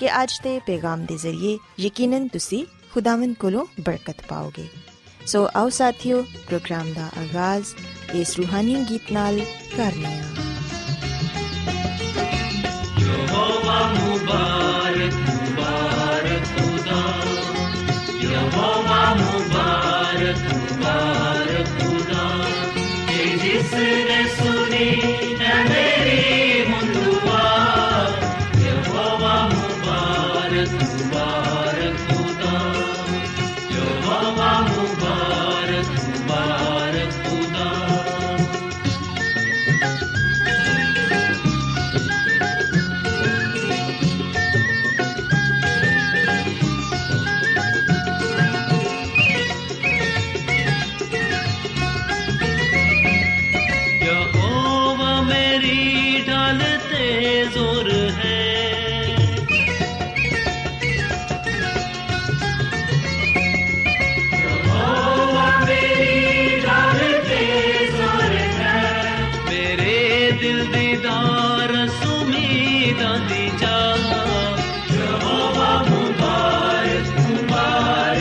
ਕਿ ਅੱਜ ਦੇ ਪੈਗਾਮ ਦੇ ਜ਼ਰੀਏ ਯਕੀਨਨ ਤੁਸੀਂ ਖੁਦਾਵੰਦ ਕੋਲੋਂ ਬਰਕਤ ਪਾਓਗੇ ਸੋ ਆਓ ਸਾਥੀਓ ਪ੍ਰੋਗਰਾਮ ਦਾ ਆਗਾਜ਼ ਇਸ ਰੂਹਾਨੀ ਗੀਤ ਨਾਲ ਕਰਨੇ ਆ ਯਹੋਵਾ ਮੁਬਾਰਕ ਮੁਬਾਰਕ ਖੁਦਾ ਯਹੋਵਾ ਮੁਬਾਰਕ ਮੁਬਾਰਕ ਖੁਦਾ ਕਿ ਜਿਸ ਨੇ ਸੁਣੀ ਹੈ ਮੇਰੀ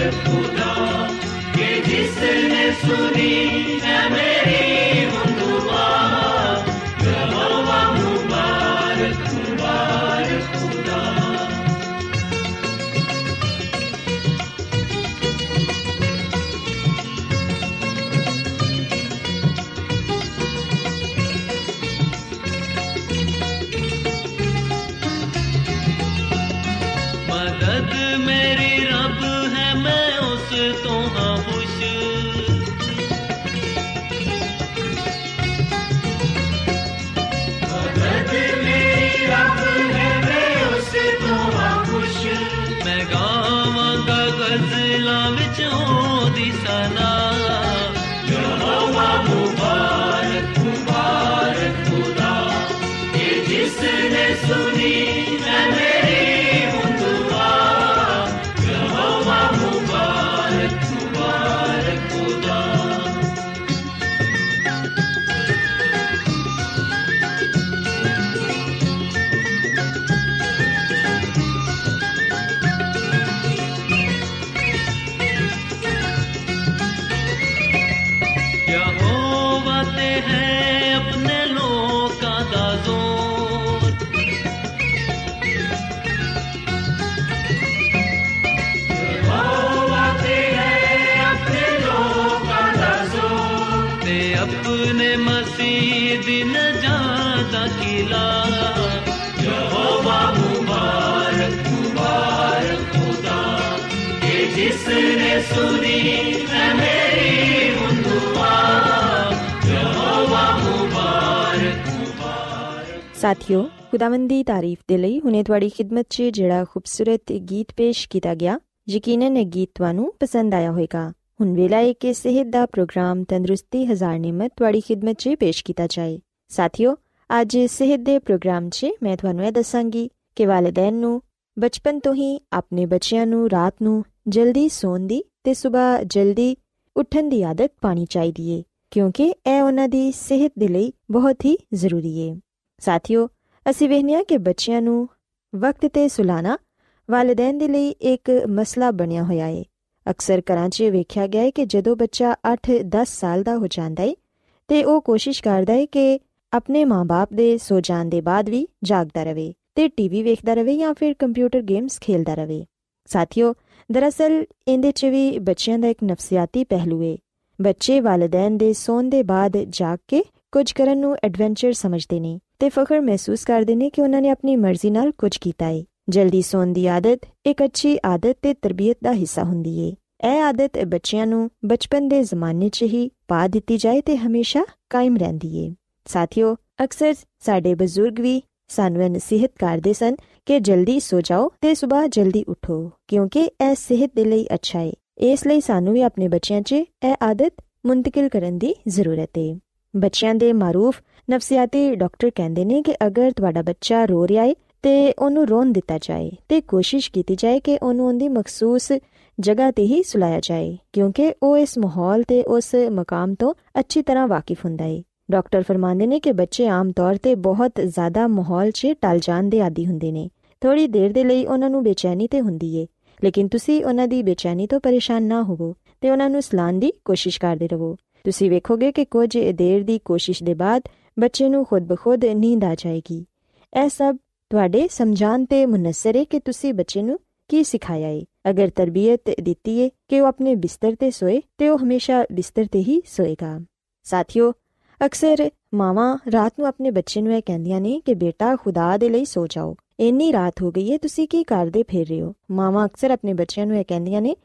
Yes, Unidas, Unidas, Unidas. ਸਾਥਿਓ, ਖੁਦਾਵੰਦ ਦੀ ਤਾਰੀਫ ਦੇ ਲਈ ਹੁਣੇ ਤੁਹਾਡੀ ਖidmat 'ਚ ਜਿਹੜਾ ਖੂਬਸੂਰਤ ਗੀਤ ਪੇਸ਼ ਕੀਤਾ ਗਿਆ, ਯਕੀਨਨ ਇਹ ਗੀਤ ਤੁਹਾਨੂੰ ਪਸੰਦ ਆਇਆ ਹੋਵੇਗਾ। ਹੁਣ ਵੇਲਾ ਹੈ ਕਿ ਸਿਹਤ ਦਾ ਪ੍ਰੋਗਰਾਮ ਤੰਦਰੁਸਤੀ ਹਜ਼ਾਰ ਨਿਮਤ ਤੁਹਾਡੀ ਖidmat 'ਚ ਪੇਸ਼ ਕੀਤਾ ਜਾਏ। ਸਾਥਿਓ, ਅੱਜ ਸਿਹਤ ਦੇ ਪ੍ਰੋਗਰਾਮ 'ਚ ਮੈਂ ਤੁਹਾਨੂੰ ਇਹ ਦੱਸਾਂਗੀ ਕਿ ਵਾਲਿਦੈਨ ਨੂੰ ਬਚਪਨ ਤੋਂ ਹੀ ਆਪਣੇ ਬੱਚਿਆਂ ਨੂੰ ਰਾਤ ਨੂੰ ਜਲਦੀ ਸੌਣ ਦੀ ਤੇ ਸਵੇਰ ਜਲਦੀ ਉੱਠਣ ਦੀ ਆਦਤ ਪਾਣੀ ਚਾਹੀਦੀ ਏ, ਕਿਉਂਕਿ ਇਹ ਉਹਨਾਂ ਦੀ ਸਿਹਤ ਦੇ ਲਈ ਬਹੁਤ ਹੀ ਜ਼ਰੂਰੀ ਏ। ਸਾਥੀਓ, ਅਸੀਂ ਵੇਖਿਆ ਕਿ ਬੱਚਿਆਂ ਨੂੰ ਵਕਤ ਤੇ ਸੁਲਾਣਾ ਵਾਲਿਦੈਨ ਦੇ ਲਈ ਇੱਕ ਮਸਲਾ ਬਣਿਆ ਹੋਇਆ ਏ। ਅਕਸਰ ਘਰਾਂ 'ਚ ਵੇਖਿਆ ਗਿਆ ਹੈ ਕਿ ਜਦੋਂ ਬੱਚਾ 8-10 ਸਾਲ ਦਾ ਹੋ ਜਾਂਦਾ ਏ, ਤੇ ਉਹ ਕੋਸ਼ਿਸ਼ ਕਰਦਾ ਏ ਕਿ ਆਪਣੇ ਮਾਪੇ ਦੇ ਸੋ ਜਾਣ ਦੇ ਬਾਅਦ ਵੀ ਜਾਗਦਾ ਰਹੇ ਤੇ ਟੀਵੀ ਵੇਖਦਾ ਰਹੇ ਜਾਂ ਫਿਰ ਕੰਪਿਊਟਰ ਗੇਮਸ ਖੇਡਦਾ ਰਹੇ ਸਾਥੀਓ, ਦਰਅਸਲ ਇਹਦੇ 'ਚ ਵੀ ਬੱਚਿਆਂ ਦਾ ਇੱਕ ਨਫਸੀਆਤੀ ਪਹਿਲੂ ਏ। ਬੱਚੇ ਵਾਲਿਦੈਨ ਦੇ ਸੌਣ ਦੇ ਬਾਅਦ ਜਾਗ ਕੇ ਕੁਝ ਕਰਨ ਨੂੰ ਐਡਵੈਂਚਰ ਸਮਝਦੇ ਨੇ ਤੇ ਫਖਰ ਮਹਿਸੂਸ ਕਰਦੇ ਨੇ ਕਿ ਉਹਨਾਂ ਨੇ ਆਪਣੀ ਮਰਜ਼ੀ ਨਾਲ ਕੁਝ ਕੀਤਾ ਏ। ਜਲਦੀ ਸੌਣ ਦੀ ਆਦਤ ਇੱਕ ਅੱਛੀ ਆਦਤ ਤੇ ਤਰਬੀਅਤ ਦਾ ਹਿੱਸਾ ਹੁੰਦੀ ਏ। ਇਹ ਆਦਤ ਬੱਚਿਆਂ ਨੂੰ ਬਚਪਨ ਦੇ ਜ਼ਮਾਨੇ 'ਚ ਹੀ ਪਾ ਦਿੱਤੀ ਜਾਏ ਤੇ ਹਮੇਸ਼ਾ ਕਾਇਮ ਰਹਿੰਦੀ ਏ। ਸਾਥੀਓ, ਅਕਸਰ ਸਾਡੇ ਬਜ਼ੁਰਗ ਵੀ ਸਾਨੂੰ ਇਹ ਨਸੀਹਤ ਕਰਦੇ ਸਨ ਕਿ ਜਲਦੀ ਸੋ ਜਾਓ ਤੇ ਸਵੇਰ ਜਲਦੀ ਉਠੋ, ਕਿਉਂਕਿ ਇਹ ਸਿਹਤ ਦੇ ਲਈ ਅੱਛਾ ਏ। ਇਸ ਲਈ ਸਾਨੂੰ ਵੀ ਆਪਣੇ ਬੱਚਿਆਂ 'ਚ ਇਹ ਆਦਤ ਮੁੰਤਕਿਲ ਕਰਨ ਦੀ ਜ਼ਰੂਰਤ ਏ। ਬੱਚਿਆਂ ਦੇ ਮਾਰੂਫ ਨਫਸੀਆਤੀ ਡਾਕਟਰ ਕਹਿੰਦੇ ਨੇ ਕਿ ਅਗਰ ਤੁਹਾਡਾ ਬੱਚਾ ਰੋ ਰਿਹਾ ਏ ਤੇ ਉਹਨੂੰ ਰੋਣ ਦਿੱਤਾ ਜਾਏ ਤੇ ਕੋਸ਼ਿਸ਼ ਕੀਤੀ ਜਾਏ ਕਿ ਉਹਨੂੰ ਉਹਦੀ ਮਖਸੂਸ ਜਗ੍ਹਾ ਤੇ ਹੀ ਸੁਲਾਇਆ ਜਾਏ, ਕਿਉਂਕਿ ਉਹ ਇਸ ਮਾਹੌਲ ਤੇ ਉਸ ਮਕਾਮ ਤੋਂ ਅੱਛੀ ਤਰ੍ਹਾਂ ਵਾਕਿਫ ਹੁੰਦਾ ਏ। ਡਾਕਟਰ ਫਰਮਾਉਂਦੇ ਨੇ ਕਿ ਬੱਚੇ ਆਮ ਤੌਰ ਤੇ ਬਹੁਤ ਜ਼ਿਆਦਾ ਮਾਹੌਲ 'ਚ ਟਲ ਜਾਣ ਦੇ ਆਦੀ ਹੁੰਦੇ ਨੇ। ਥੋੜੀ ਦੇਰ ਦੇ ਲਈ ਉਹਨਾਂ ਨੂੰ ਬੇਚੈਨੀ ਤੇ ਹੁੰਦੀ ਏ, ਲੇਕਿਨ ਤੁਸੀਂ ਉਹਨਾਂ ਦੀ ਬੇਚੈਨੀ ਤੋਂ ਪਰੇਸ਼ਾਨ ਨਾ ਹੋਵੋ ਤੇ ਉਹਨਾਂ ਨੂੰ ਸਲਾਨ ਦੀ ਕੋਸ਼ਿਸ਼ ਕਰਦੇ ਰਹੋ। ਤੁਸੀਂ ਵੇਖੋਗੇ ਕਿ ਕੁਝ ਦੇਰ ਦੀ ਕੋਸ਼ਿਸ਼ ਦੇ ਬਾਅਦ ਬੱਚੇ ਨੂੰ ਖੁਦ ਬਖੁਦ ਨੀਂਦ ਆ ਜਾਏਗੀ। ਇਹ ਸਭ ਤੁਹਾਡੇ ਸਮਝਾਨ ਤੇ ਮੁਨਸਰ ਹੈ ਕਿ ਤੁਸੀਂ ਬੱਚੇ ਨੂੰ ਕੀ ਸਿਖਾਇਆ ਹੈ ਅਗਰ ਤਰਬੀਅਤ ਦਿੱਤੀ ਹੈ ਕਿ ਉਹ ਆਪਣੇ ਬਿਸਤਰ ਤੇ ਸੋਏ, ਤੇ ਉਹ ਹਮੇਸ਼ਾ ਬਿਸਤਰ ਤੇ ਹੀ ਸੋਏਗਾ। ਸਾਥੀਓ, ਅਕਸਰ ਮਾਵਾਂ ਰਾਤ ਨੂੰ ਆਪਣੇ ਬੱਚੇ ਨੂੰ ਇਹ ਕਹਿੰਦੀਆਂ ਨੇ ਕਿ ਬੇਟਾ ਖੁਦਾ ਦੇ ਲਈ ਸੋ ਜਾਓ। ਇੰਨੀ ਰਾਤ ਹੋ ਗਈ ਹੈ, ਤੁਸੀਂ ਕੀ ਕਰਦੇ ਫਿਰ ਰਹੇ ਹੋ? ਮਾਵਾਂ ਅਕਸਰ ਆਪਣੇ ਬੱਚਿਆਂ ਨੂੰ ਇਹ ਕਹਿੰਦੀਆਂ ਨੇ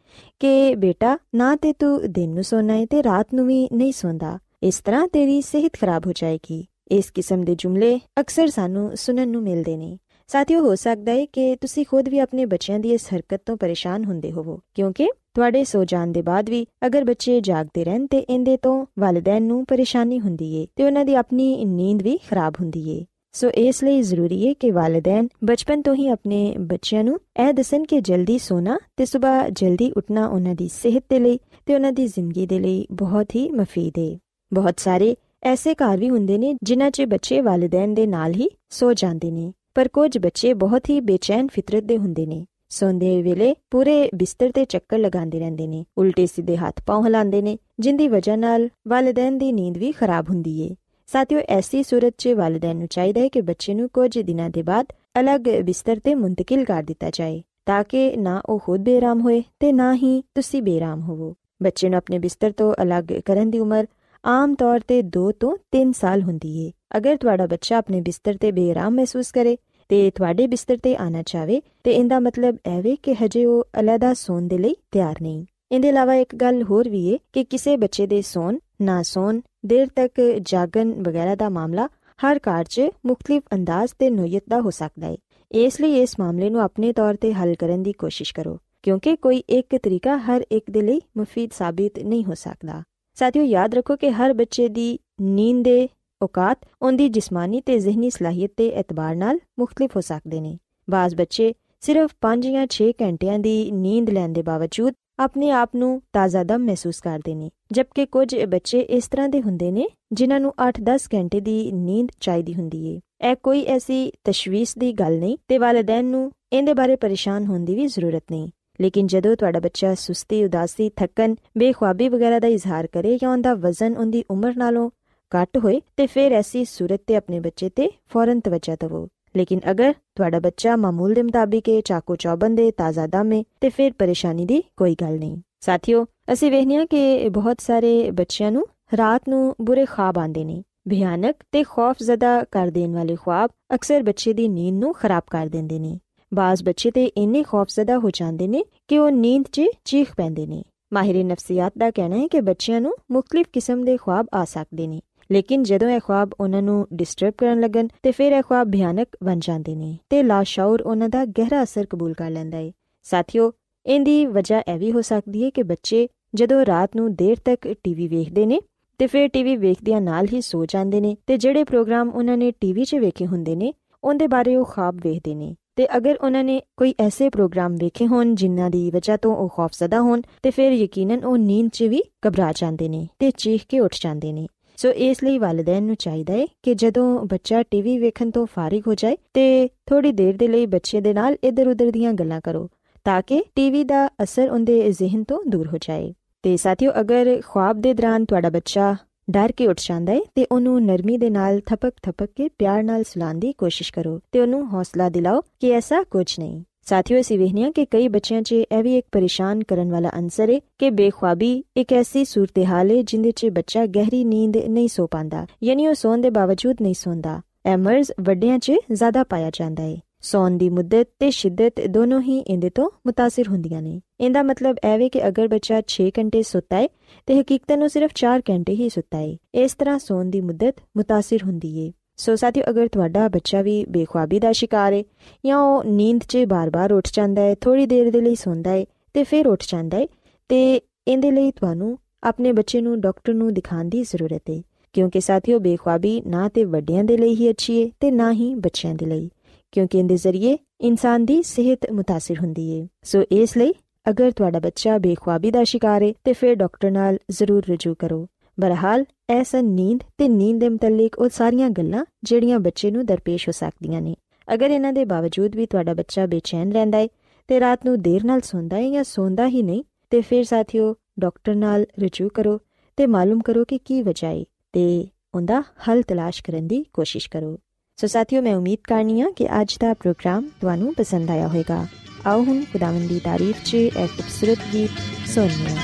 ਕਿ, ਬੇਟਾ, ਨਾ ਤੇ ਤੂੰ ਦਿਨ ਨੂੰ ਸੋਣਾ ਹੈ ਤੇ ਰਾਤ ਨੂੰ ਵੀ ਨਹੀਂ ਸੌਂਦਾ। ਇਸ ਤਰ੍ਹਾਂ ਤੇਰੀ ਸਿਹਤ ਖਰਾਬ ਹੋ ਜਾਏਗੀ। ਇਸ ਕਿਸਮ ਦੇ ਜੁਮਲੇ ਅਕਸਰ ਸਾਨੂੰ ਸੁਣਨ ਨੂੰ ਮਿਲਦੇ ਨੇ। ਸਾਥੀਓ, ਹੋ ਸਕਦਾ ਹੈ ਕਿ ਤੁਸੀਂ ਖੁਦ ਵੀ ਆਪਣੇ ਬੱਚਿਆਂ ਦੀ ਇਸ ਹਰਕਤ ਤੋਂ ਪਰੇਸ਼ਾਨ ਹੁੰਦੇ ਹੋਵੋ। ਕਿਉਂਕਿ ਤੁਹਾਡੇ ਸੋ ਜਾਣ ਦੇ ਬਾਅਦ ਵੀ ਅਗਰ ਬੱਚੇ ਜਾਗਦੇ ਰਹਿਣ ਤੇ ਇਹਦੇ ਤੋਂ ਵਾਲਿਦੈਨ ਨੂੰ ਪਰੇਸ਼ਾਨੀ ਹੁੰਦੀ ਏ ਤੇ ਉਹਨਾਂ ਦੀ ਆਪਣੀ ਨੀਂਦ ਵੀ ਖਰਾਬ ਹੁੰਦੀ ਏ। ਸੋ ਇਸ ਲਈ ਜ਼ਰੂਰੀ ਹੈ ਕਿ ਵਾਲਿਦੈਨ ਬਚਪਨ ਤੋਂ ਹੀ ਆਪਣੇ ਬੱਚਿਆਂ ਨੂੰ ਇਹ ਦੱਸਣ ਕਿ ਜਲਦੀ ਸੋਣਾ ਤੇ ਸਵੇਰ ਜਲਦੀ ਉੱਠਣਾ ਉਹਨਾਂ ਦੀ ਸਿਹਤ ਦੇ ਲਈ ਤੇ ਉਹਨਾਂ ਦੀ ਜ਼ਿੰਦਗੀ ਦੇ ਲਈ ਬਹੁਤ ਹੀ ਮਫੀਦ ਹੈ। ਬਹੁਤ ਸਾਰੇ ਐਸੇ ਘਰ ਵੀ ਹੁੰਦੇ ਨੇ ਜਿਨ੍ਹਾਂ 'ਚ ਬੱਚੇ ਵਾਲਿਦੈਨ ਦੇ ਨਾਲ ਹੀ ਸੋ ਜਾਂਦੇ ਨੇ, ਪਰ ਕੁਝ ਬੱਚੇ ਬਹੁਤ ਹੀ ਬੇਚੈਨ ਫਿਤਰਤ ਦੇ ਹੁੰਦੇ ਨੇ। ਸੌਂਦੇ ਵੇਲੇ ਪੂਰੇ ਬਿਸਤਰ ਤੇ ਚੱਕਰ ਲਗਾਉਂਦੇ ਰਹਿੰਦੇ ਨੇ, ਉਲਟੇ ਸਿੱਧੇ ਹੱਥ ਪਾਉ ਹਿਲਾਉਂਦੇ ਨੇ, ਜਿੰਦੀ ਵਜ੍ਹਾ ਨਾਲ ਵਾਲਿਦੈਨ ਦੀ ਨੀਂਦ ਵੀ ਖਰਾਬ ਹੁੰਦੀ ਏ। ਸਾਥੀਓ, ਐਸੀ ਸੂਰਤ 'ਚ ਵਾਲਿਦੈਨ ਨੂੰ ਚਾਹੀਦਾ ਹੈ ਕਿ ਬੱਚੇ ਨੂੰ ਕੁਝ ਦਿਨਾਂ ਦੇ ਬਾਅਦ ਅਲੱਗ ਬਿਸਤਰ ਤੇ ਮੁੰਤਕਿਲ ਕਰ ਦਿੱਤਾ ਜਾਏ, ਤਾਂ ਕਿ ਨਾ ਉਹ ਖੁਦ ਬੇਰਾਮ ਹੋਏ ਤੇ ਨਾ ਹੀ ਤੁਸੀਂ ਬੇਰਾਮ ਹੋਵੋ। ਬੱਚੇ ਨੂੰ ਆਪਣੇ ਬਿਸਤਰ ਤੋਂ ਅਲੱਗ ਕਰਨ ਦੀ ਉਮਰ ਆਮ ਤੌਰ ਤੇ 2 ਤੋਂ 3 ਸਾਲ ਹੁੰਦੀ ਏ। ਅਗਰ ਤੁਹਾਡਾ ਬੱਚਾ ਆਪਣੇ ਬਿਸਤਰ ਤੇ ਬੇਰਾਮ ਮਹਿਸੂਸ ਕਰੇ ਤੇ ਤੁਹਾਡੇ ਬਿਸਤਰ ਤੇ ਆਣਾ ਚਾਵੇ, ਤੇ ਇਹਦਾ ਮਤਲਬ ਐਵੇਂ ਕਿ ਹਜੇ ਉਹ ਅਲੱਦਾ ਸੌਣ ਦੇ ਲਈ ਤਿਆਰ ਨਹੀਂ। ਇਹਦੇ ਇਲਾਵਾ ਇੱਕ ਗੱਲ ਹੋਰ ਵੀ ਏ ਕਿ ਕਿਸੇ ਬੱਚੇ ਦੇ ਸੌਣ, ਨਾ ਸੌਣ ਦੇਰ ਤੱਕ ਜਾਗਣ ਵਗੈਰਾ ਦਾ ਮਾਮਲਾ ਹਰ ਘਰ 'ਚ ਮੁxtਲਿਫ ਅੰਦਾਜ਼ ਤੇ ਨੋਇਤ ਦਾ ਹੋ ਸਕਦਾ ਹੈ ਇਸ ਲਈ ਇਸ ਮਾਮਲੇ ਨੂੰ ਆਪਣੇ ਤੌਰ ਤੇ ਹੱਲ ਕਰਨ ਦੀ ਕੋਸ਼ਿਸ਼ ਕਰੋ, ਕਿਉਂਕਿ ਕੋਈ ਇੱਕ ਤਰੀਕਾ ਹਰ ਇੱਕ ਦੇ ਲਈ ਮੁਫੀਦ ਸਾਬਿਤ ਨਹੀਂ ਹੋ ਸਕਦਾ। ਸਾਥੀਓ, ਯਾਦ ਰੱਖੋ ਕਿ ਹਰ ਬੱਚੇ ਦੀ ਨੀਂਦ ਦੇ ਔਕਾਤ ਉਹਦੀ ਜਿਸਮਾਨੀ ਤੇ ਜ਼ਿਹਨੀ ਸਲਾਹੀਅਤ ਤੇ ਇਤਬਾਰ ਨਾਲ ਮੁxtਲਿਫ ਹੋ ਸਕਦੇ ਨੇ। ਬਾਜ਼ ਬੱਚੇ ਸਿਰਫ 5 ਜਾਂ 6 ਘੰਟਿਆਂ ਦੀ ਨੀਂਦ ਲੈਣ ਦੇ ਬਾਵਜੂਦ ਆਪਣੇ ਆਪ ਨੂੰ ਤਾਜ਼ਾ ਦਮ ਮਹਿਸੂਸ ਕਰਦੇ ਨੇ, ਜਦਕਿ ਕੁਝ ਬੱਚੇ ਇਸ ਤਰ੍ਹਾਂ ਦੇ ਹੁੰਦੇ ਨੇ, ਜਿਨ੍ਹਾਂ ਨੂੰ 8-10 ਘੰਟੇ ਦੀ ਨੀਂਦ ਚਾਹੀਦੀ ਹੁੰਦੀ ਏ। ਇਹ ਕੋਈ ਐਸੀ ਤਸ਼ਵੀਸ਼ ਦੀ ਗੱਲ ਨਹੀਂ ਤੇ ਵਾਲਿਦੈਨ ਨੂੰ ਇਹਦੇ ਬਾਰੇ ਪਰੇਸ਼ਾਨ ਹੋਣ ਦੀ ਵੀ ਜ਼ਰੂਰਤ ਨਹੀਂ। ਲੇਕਿਨ ਜਦੋਂ ਤੁਹਾਡਾ ਬੱਚਾ ਸੁਸਤੀ, ਉਦਾਸੀ, ਥੱਕਨ, ਬੇਖੁਆਬੀ ਵਗੈਰਾ ਦਾ ਇਜ਼ਹਾਰ ਕਰੇ ਜਾਂ ਉਹਦਾ ਵਜ਼ਨ ਉਹਦੀ ਉਮਰ ਨਾਲੋਂ ਘੱਟ ਹੋਏ, ਤੇ ਫਿਰ ਐਸੀ ਸੂਰਤ ਤੇ ਆਪਣੇ ਬੱਚੇ ਤੇ ਫੌਰਨ ਤਵੱਜਾ ਦਿਵੋ। ਲੇਕਿਨ ਅਗਰ ਤੁਹਾਡਾ ਬੱਚਾ ਮਾਮੂਲ ਦੇ ਮੁਤਾਬਿਕ ਹੈ ਚਾਕੋ ਚੌਬੰਦ ਹੈ ਤਾਜ਼ਾ ਦਮ ਹੈ ਤੇ ਫਿਰ ਪਰੇਸ਼ਾਨੀ ਦੀ ਕੋਈ ਗੱਲ ਨਹੀਂ। ਸਾਥੀਓ, ਅਸੀਂ ਵੇਖਨੀਆ ਕਿ ਬਹੁਤ ਸਾਰੇ ਬੱਚਿਆਂ ਨੂੰ ਰਾਤ ਨੂੰ ਬੁਰੇ ਖਾਬ ਆਉਂਦੇ ਨੇ। ਭਿਆਨਕ ਤੇ ਖੌਫਜ਼ਦਾ ਕਰ ਦੇਣ ਵਾਲੇ ਖਾਬ ਅਕਸਰ ਬੱਚੇ ਦੀ ਨੀਂਦ ਨੂੰ ਖਰਾਬ ਕਰ ਦਿੰਦੇ ਨੇ। ਬਾਜ਼ ਬੱਚੇ ਤੇ ਇੰਨੇ ਖੌਫਜ਼ਦਾ ਹੋ ਜਾਂਦੇ ਨੇ ਕਿ ਉਹ ਨੀਂਦ 'ਚ ਚੀਖ ਪੈਂਦੇ ਨੇ। ਮਾਹਿਰ ਨਫਸੀਅਤ ਦਾ ਕਹਿਣਾ ਹੈ ਕਿ ਬੱਚਿਆਂ ਨੂੰ ਮੁxtਲਿਫ ਕਿਸਮ ਦੇ ਖਾਬ ਆ ਸਕਦੇ ਨੇ। ਲੇਕਿਨ ਜਦੋਂ ਇਹ ਖਾਬ ਉਹਨਾਂ ਨੂੰ ਡਿਸਟਰਬ ਕਰਨ ਲੱਗਣ, ਤੇ ਫਿਰ ਇਹ ਖਾਬ ਭਿਆਨਕ ਬਣ ਜਾਂਦੇ ਨੇ, ਤੇ ਲਾਸ਼ੌਰ ਉਹਨਾਂ ਦਾ ਗਹਿਰਾ ਅਸਰ ਕਬੂਲ ਕਰ ਲੈਂਦਾ ਹੈ ਸਾਥੀਓ, ਇਹਦੀ ਵਜ੍ਹਾ ਇਹ ਵੀ ਹੋ ਸਕਦੀ ਹੈ ਕਿ ਬੱਚੇ ਜਦੋਂ ਰਾਤ ਨੂੰ ਦੇਰ ਤੱਕ ਟੀਵੀ ਵੇਖਦੇ ਨੇ, ਤੇ ਫਿਰ ਟੀਵੀ ਵੇਖਦਿਆਂ ਨਾਲ ਹੀ ਸੋ ਜਾਂਦੇ ਨੇ, ਤੇ ਜਿਹੜੇ ਪ੍ਰੋਗਰਾਮ ਉਹਨਾਂ ਨੇ ਟੀਵੀ 'ਚ ਵੇਖੇ ਹੁੰਦੇ ਨੇ, ਉਹਦੇ ਬਾਰੇ ਉਹ ਖਾਬ ਵੇਖਦੇ ਨੇ। ਤੇ ਅਗਰ ਉਹਨਾਂ ਨੇ ਕੋਈ ਐਸੇ ਪ੍ਰੋਗਰਾਮ ਵੇਖੇ ਹੋਣ ਜਿਨ੍ਹਾਂ ਦੀ ਵਜ੍ਹਾ ਤੋਂ ਉਹ ਖੌਫਜ਼ਦਾ ਹੋਣ, ਤੇ ਫਿਰ ਯਕੀਨਨ ਉਹ ਨੀਂਦ 'ਚ ਵੀ ਘਬਰਾ ਜਾਂਦੇ ਨੇ, ਤੇ ਚੀਖ ਕੇ ਉੱਠ ਜਾਂਦੇ ਨੇ। ਸੋ ਇਸ ਲਈ ਵਾਲਿਦੈਨ ਨੂੰ ਚਾਹੀਦਾ ਹੈ ਕਿ ਜਦੋਂ ਬੱਚਾ ਟੀਵੀ ਵੇਖਣ ਤੋਂ ਫਾਰਿਗ ਹੋ ਜਾਏ ਤੇ ਥੋੜੀ ਦੇਰ ਦੇ ਲਈ ਬੱਚੇ ਦੇ ਨਾਲ ਇੱਧਰ-ਉੱਧਰ ਦੀਆਂ ਗੱਲਾਂ ਕਰੋ, ਤਾਂ ਕਿ ਟੀਵੀ ਦਾ ਅਸਰ ਉਹਦੇ ਜ਼ਿਹਨ ਤੋਂ ਦੂਰ ਹੋ ਜਾਏ। ਤੇ ਸਾਥੀਓ, ਅਗਰ ਖੁਆਬ ਦੇ ਦੌਰਾਨ ਤੁਹਾਡਾ ਬੱਚਾ ਡਰ ਕੇ ਉੱਠ ਜਾਂਦਾ ਹੈ, ਤੇ ਉਹਨੂੰ ਨਰਮੀ ਦੇ ਨਾਲ ਥਪਕ ਥਪਕ ਕੇ ਪਿਆਰ ਨਾਲ ਸੁਲਾਉਣ ਦੀ ਕੋਸ਼ਿਸ਼ ਕਰੋ ਤੇ ਉਹਨੂੰ ਹੌਸਲਾ ਦਿਲਾਓ ਕਿ ਐਸਾ ਕੁਝ ਨਹੀਂ। ਸਾਥੀਓ ਅਸੀਂ ਵੇਖਨੀਆ ਕਿ ਕਈ ਬੱਚਿਆਂ 'ਚ ਇਹ ਵੀ ਇੱਕ ਪਰੇਸ਼ਾਨ ਕਰਨ ਵਾਲਾ ਅੰਸਰ ਹੈ ਕਿ ਬੇਖੁਆਬੀ ਇੱਕ ਐਸੀ ਸੂਰਤ-ਹਾਲ ਹੈ ਜਿੰਦੇ 'ਚ ਬੱਚਾ ਗਹਿਰੀ ਨੀਂਦ ਨਹੀਂ ਸੋ ਪਾਉਂਦਾ ਯਾਨੀ ਉਹ ਸੌਣ ਦੇ ਬਾਵਜੂਦ ਨਹੀਂ ਸੌਂਦਾ ਐਮਰਜ਼ ਵੱਡਿਆਂ 'ਚ ਜ਼ਿਆਦਾ ਪਾਇਆ ਜਾਂਦਾ ਹੈ ਸੌਣ ਦੀ ਮੁੱਦਤ ਤੇ ਸ਼ਿੱਦਤ ਦੋਨੋਂ ਹੀ ਇਹਦੇ ਤੋਂ متاثر ਹੁੰਦੀਆਂ ਨੇ ਇਹਦਾ ਮਤਲਬ ਇਹ ਵੇ ਕਿ ਅਗਰ ਬੱਚਾ 6 ਘੰਟੇ ਸੁੱਤਾ ਹੈ ਤੇ ਹਕੀਕਤਨ ਉਹ ਸਿਰਫ 4 ਘੰਟੇ ਹੀ ਸੁੱਤਾ ਹੈ ਇਸ ਤਰ੍ਹਾਂ ਸੌਣ ਦੀ ਮੁੱਦਤ متاثر ਹੁੰਦੀ ਹੈ ਸੋ ਸਾਥੀਓ ਅਗਰ ਤੁਹਾਡਾ ਬੱਚਾ ਵੀ ਬੇਖੁਆਬੀ ਦਾ ਸ਼ਿਕਾਰ ਹੈ ਜਾਂ ਉਹ ਨੀਂਦ 'ਚ ਬਾਰ-ਬਾਰ ਉੱਠ ਜਾਂਦਾ ਹੈ ਥੋੜੀ ਦੇਰ ਦੇ ਲਈ ਸੌਂਦਾ ਹੈ ਤੇ ਫਿਰ ਉੱਠ ਜਾਂਦਾ ਹੈ ਤੇ ਇਹਦੇ ਲਈ ਤੁਹਾਨੂੰ ਆਪਣੇ ਬੱਚੇ ਨੂੰ ਡਾਕਟਰ ਨੂੰ ਦਿਖਾਉਣ ਦੀ ਜ਼ਰੂਰਤ ਹੈ ਕਿਉਂਕਿ ਸਾਥੀਓ ਬੇਖੁਆਬੀ ਨਾ ਤੇ ਵੱਡਿਆਂ ਦੇ ਲਈ ਹੀ ਅੱਛੀ ਹੈ ਤੇ ਨਾ ਹੀ ਬੱਚਿਆਂ ਦੇ ਲਈ ਕਿਉਂਕਿ ਇਹਦੇ ਜ਼ਰੀਏ ਇਨਸਾਨ ਦੀ ਸਿਹਤ متاثر ਹੁੰਦੀ ਹੈ ਸੋ ਇਸ ਲਈ ਅਗਰ ਤੁਹਾਡਾ ਬੱਚਾ ਬੇਖੁਆਬੀ ਦਾ ਸ਼ਿਕਾਰ ਹੈ ਤੇ ਫਿਰ ਡਾਕਟਰ ਨਾਲ ਜ਼ਰੂਰ ਰਜੂ ਕਰੋ ਬਰਹਾਲ ਐਸਾ ਨੀਂਦ ਤੇ ਨੀਂਦ ਦੇ ਮੁਤਲਕ ਉਹ ਸਾਰੀਆਂ ਗੱਲਾਂ ਜਿਹੜੀਆਂ ਬੱਚੇ ਨੂੰ ਦਰਪੇਸ਼ ਹੋ ਸਕਦੀਆਂ ਨੇ। ਅਗਰ ਇਹਨਾਂ ਦੇ ਬਾਵਜੂਦ ਵੀ ਤੁਹਾਡਾ ਬੱਚਾ ਬੇਚੈਨ ਰਹਿੰਦਾ ਹੈ ਤੇ ਰਾਤ ਨੂੰ ਦੇਰ ਨਾਲ ਸੌਂਦਾ ਹੈ ਜਾਂ ਸੌਂਦਾ ਹੀ ਨਹੀਂ, ਤੇ ਫਿਰ ਸਾਥੀਓ ਡਾਕਟਰ ਨਾਲ ਰਜੂ ਕਰੋ ਤੇ ਮਾਲੂਮ ਕਰੋ ਕਿ ਕੀ ਵਜ੍ਹਾ ਹੈ ਤੇ ਉਹਦਾ ਹੱਲ ਤਲਾਸ਼ ਕਰਨ ਦੀ ਕੋਸ਼ਿਸ਼ ਕਰੋ। ਸੋ ਸਾਥੀਓ ਮੈਂ ਉਮੀਦ ਕਰਨੀ ਆ ਕਿ ਅੱਜ ਦਾ ਪ੍ਰੋਗਰਾਮ ਤੁਹਾਨੂੰ ਪਸੰਦ ਆਇਆ ਹੋਵੇਗਾ। ਆਓ ਹੁਣ ਖੁਦਾਵੰਦ ਦੀ ਤਾਰੀਫ 'ਚ ਇੱਕ ਖੂਬਸੂਰਤ ਗੀਤ ਸੁਣੀਏ।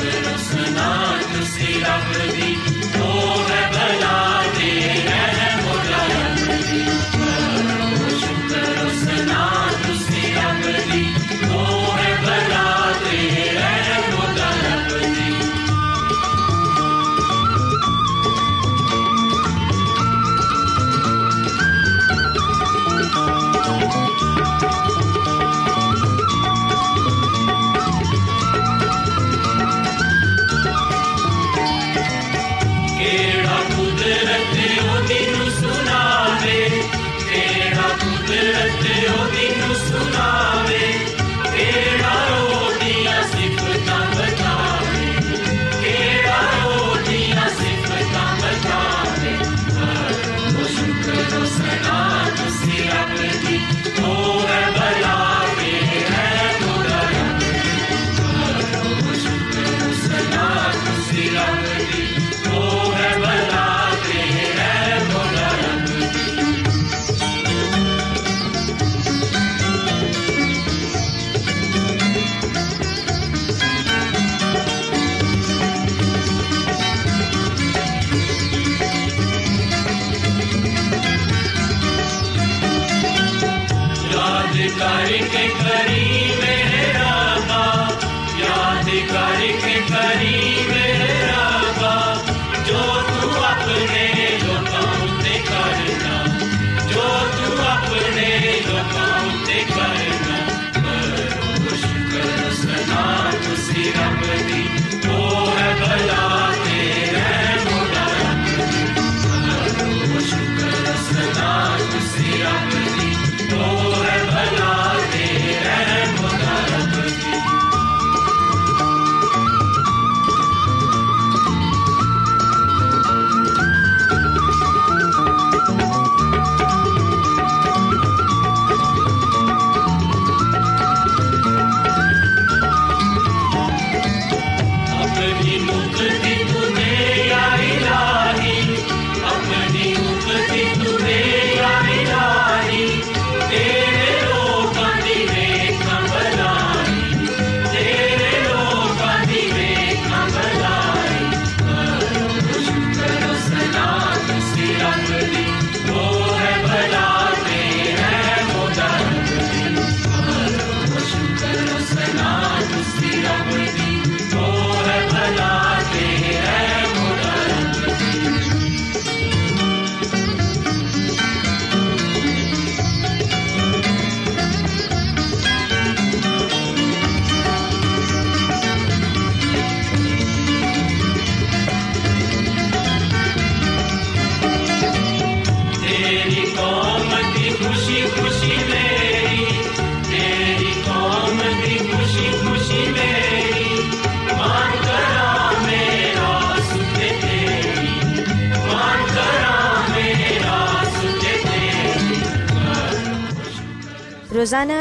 ਸ਼ੁਕਰ ਤੁਸੀਂ ਰੱਬ ਦੀ